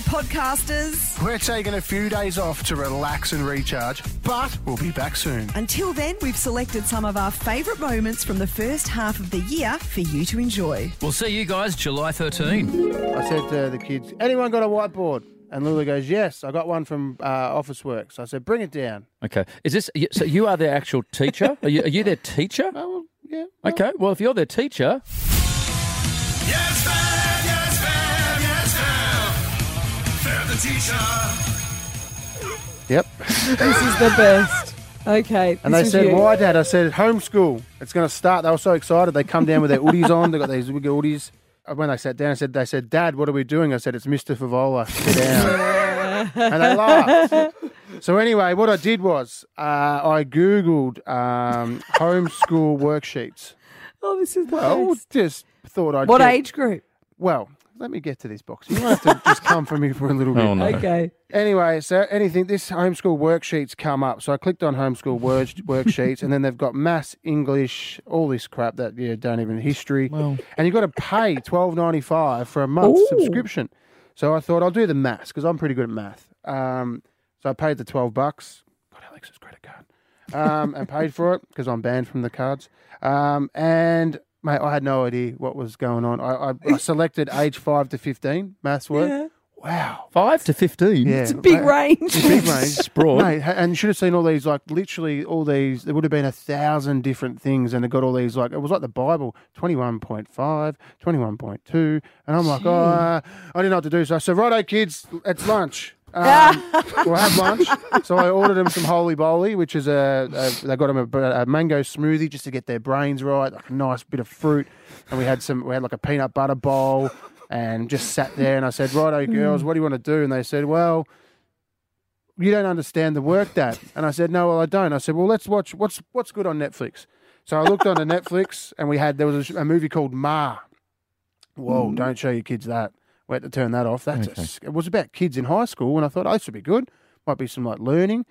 podcasters. We're taking a few days off to relax and recharge, but we'll be back soon. Until then, we've selected some of our favourite moments from the first half of the year for you to enjoy. We'll see you guys July 13. I said to the kids, anyone got a whiteboard? And Lulu goes, yes, I got one from uh, Officeworks. I said, bring it down. Okay. Is this so? You are their actual teacher? Are you, are you their teacher? Oh, well, yeah. Okay. Well, if you're their teacher, Yes, fam, Yep. This is the best. Okay. And this they is said, you. why, Dad? I said, homeschool. It's going to start. They were so excited. They come down with their hoodies on. They got these big hoodies. When they sat down, I said, they said, Dad, what are we doing? I said, it's Mr. Fevola. Sit down. and they laughed. So anyway, what I did was uh, I Googled um, homeschool worksheets. Oh, this is the Well, best. just thought I'd What get- age group? Well, let me get to this box. You might have to just come for me for a little bit. Oh, no. Okay. Anyway, so anything, this homeschool worksheets come up. So I clicked on homeschool work, worksheets, and then they've got maths, English, all this crap that you don't even history. Well. And you've got to pay twelve ninety five for a month Ooh. subscription. So I thought I'll do the maths because I'm pretty good at math. Um, so I paid the twelve bucks. Got Alex's credit card. Um, and paid for it because I'm banned from the cards. Um, and mate, I had no idea what was going on. I, I, I selected age five to fifteen maths work. Yeah. Wow. five to fifteen. Yeah, It's a big mate, range. Big range. It's broad. Mate, and you should have seen all these, like literally all these. There would have been a thousand different things, and it got all these, like it was like the Bible 21.5, 21.2. And I'm like, oh, uh, I didn't know what to do. So I said, righto, kids, it's lunch. Um, we'll have lunch. So I ordered them some Holy Bowly, which is a, a they got them a, a mango smoothie just to get their brains right, like a nice bit of fruit. And we had some, we had like a peanut butter bowl, and just sat there. And I said, righto, girls, what do you want to do? And they said, well you don't understand the work, Dad. And I said, no, well, I don't. I said, well, let's watch what's what's good on Netflix. So I looked on the Netflix, and we had there was a, a movie called Ma. Whoa! Don't show your kids that. We had to turn that off. That's Okay. s it was about kids in high school, and I thought, oh, this would be good. Might be some like learning.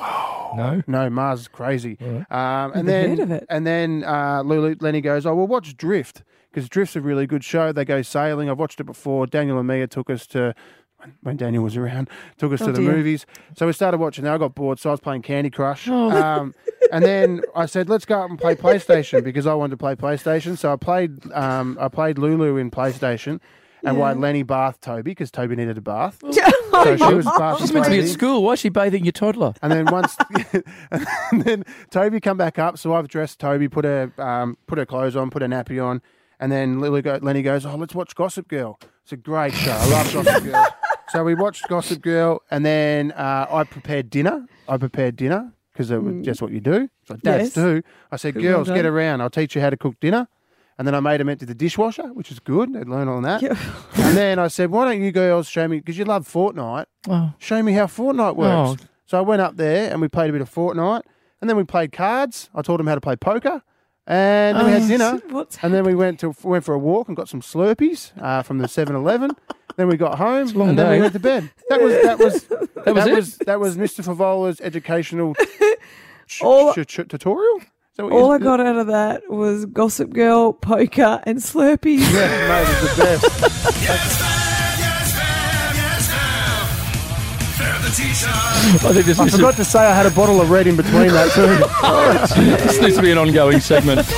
No. No, Mars is crazy. Um, and then of it. and then uh, Lulu, Lenny goes, oh well, watch Drift because Drift's a really good show. They go sailing. I've watched it before. Daniel and Mia took us to when, when Daniel was around, took us Oh, to the dear. movies. So we started watching. that. I got bored, so I was playing Candy Crush. Um, and then I said, let's go up and play PlayStation because I wanted to play PlayStation. So I played um, I played Lulu in PlayStation. And why Lenny bathed Toby because Toby needed a bath. so she was bathing She's meant to be at Toby. school. Why is she bathing your toddler? And then once, and then Toby come back up. So I've dressed Toby, put her um, put her clothes on, put her nappy on, and then Lily go, Lenny goes, "Oh, let's watch Gossip Girl. It's a great show. I love Gossip Girl." So we watched Gossip Girl, and then uh, I prepared dinner. I prepared dinner because it was just what you do. So dads Yes. do. I said, Good, "Girls, get around. I'll teach you how to cook dinner." And then I made them empty the dishwasher, which is good. They'd learn on that. Yeah. And then I said, "Why don't you girls show me? Because you love Fortnite Oh. show me how Fortnite works. Oh. So I went up there and we played a bit of Fortnite, and then we played cards. I taught them how to play poker, and then we had Oh, dinner, and then we went to went for a walk and got some Slurpees uh, from the 7-Eleven. then we got home, long and then we went to bed. That was that was that was was, that was Mr. Fevola's educational All- ch- ch- tutorial. Is that what all I got out of that was Gossip Girl, poker, and Slurpees. Yeah, mate, it was the best. Yes, yes, yes, the. I think this, I this, forgot to say I had a bottle of red in between that too. this needs to be an ongoing segment.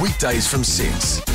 Weekdays from 6.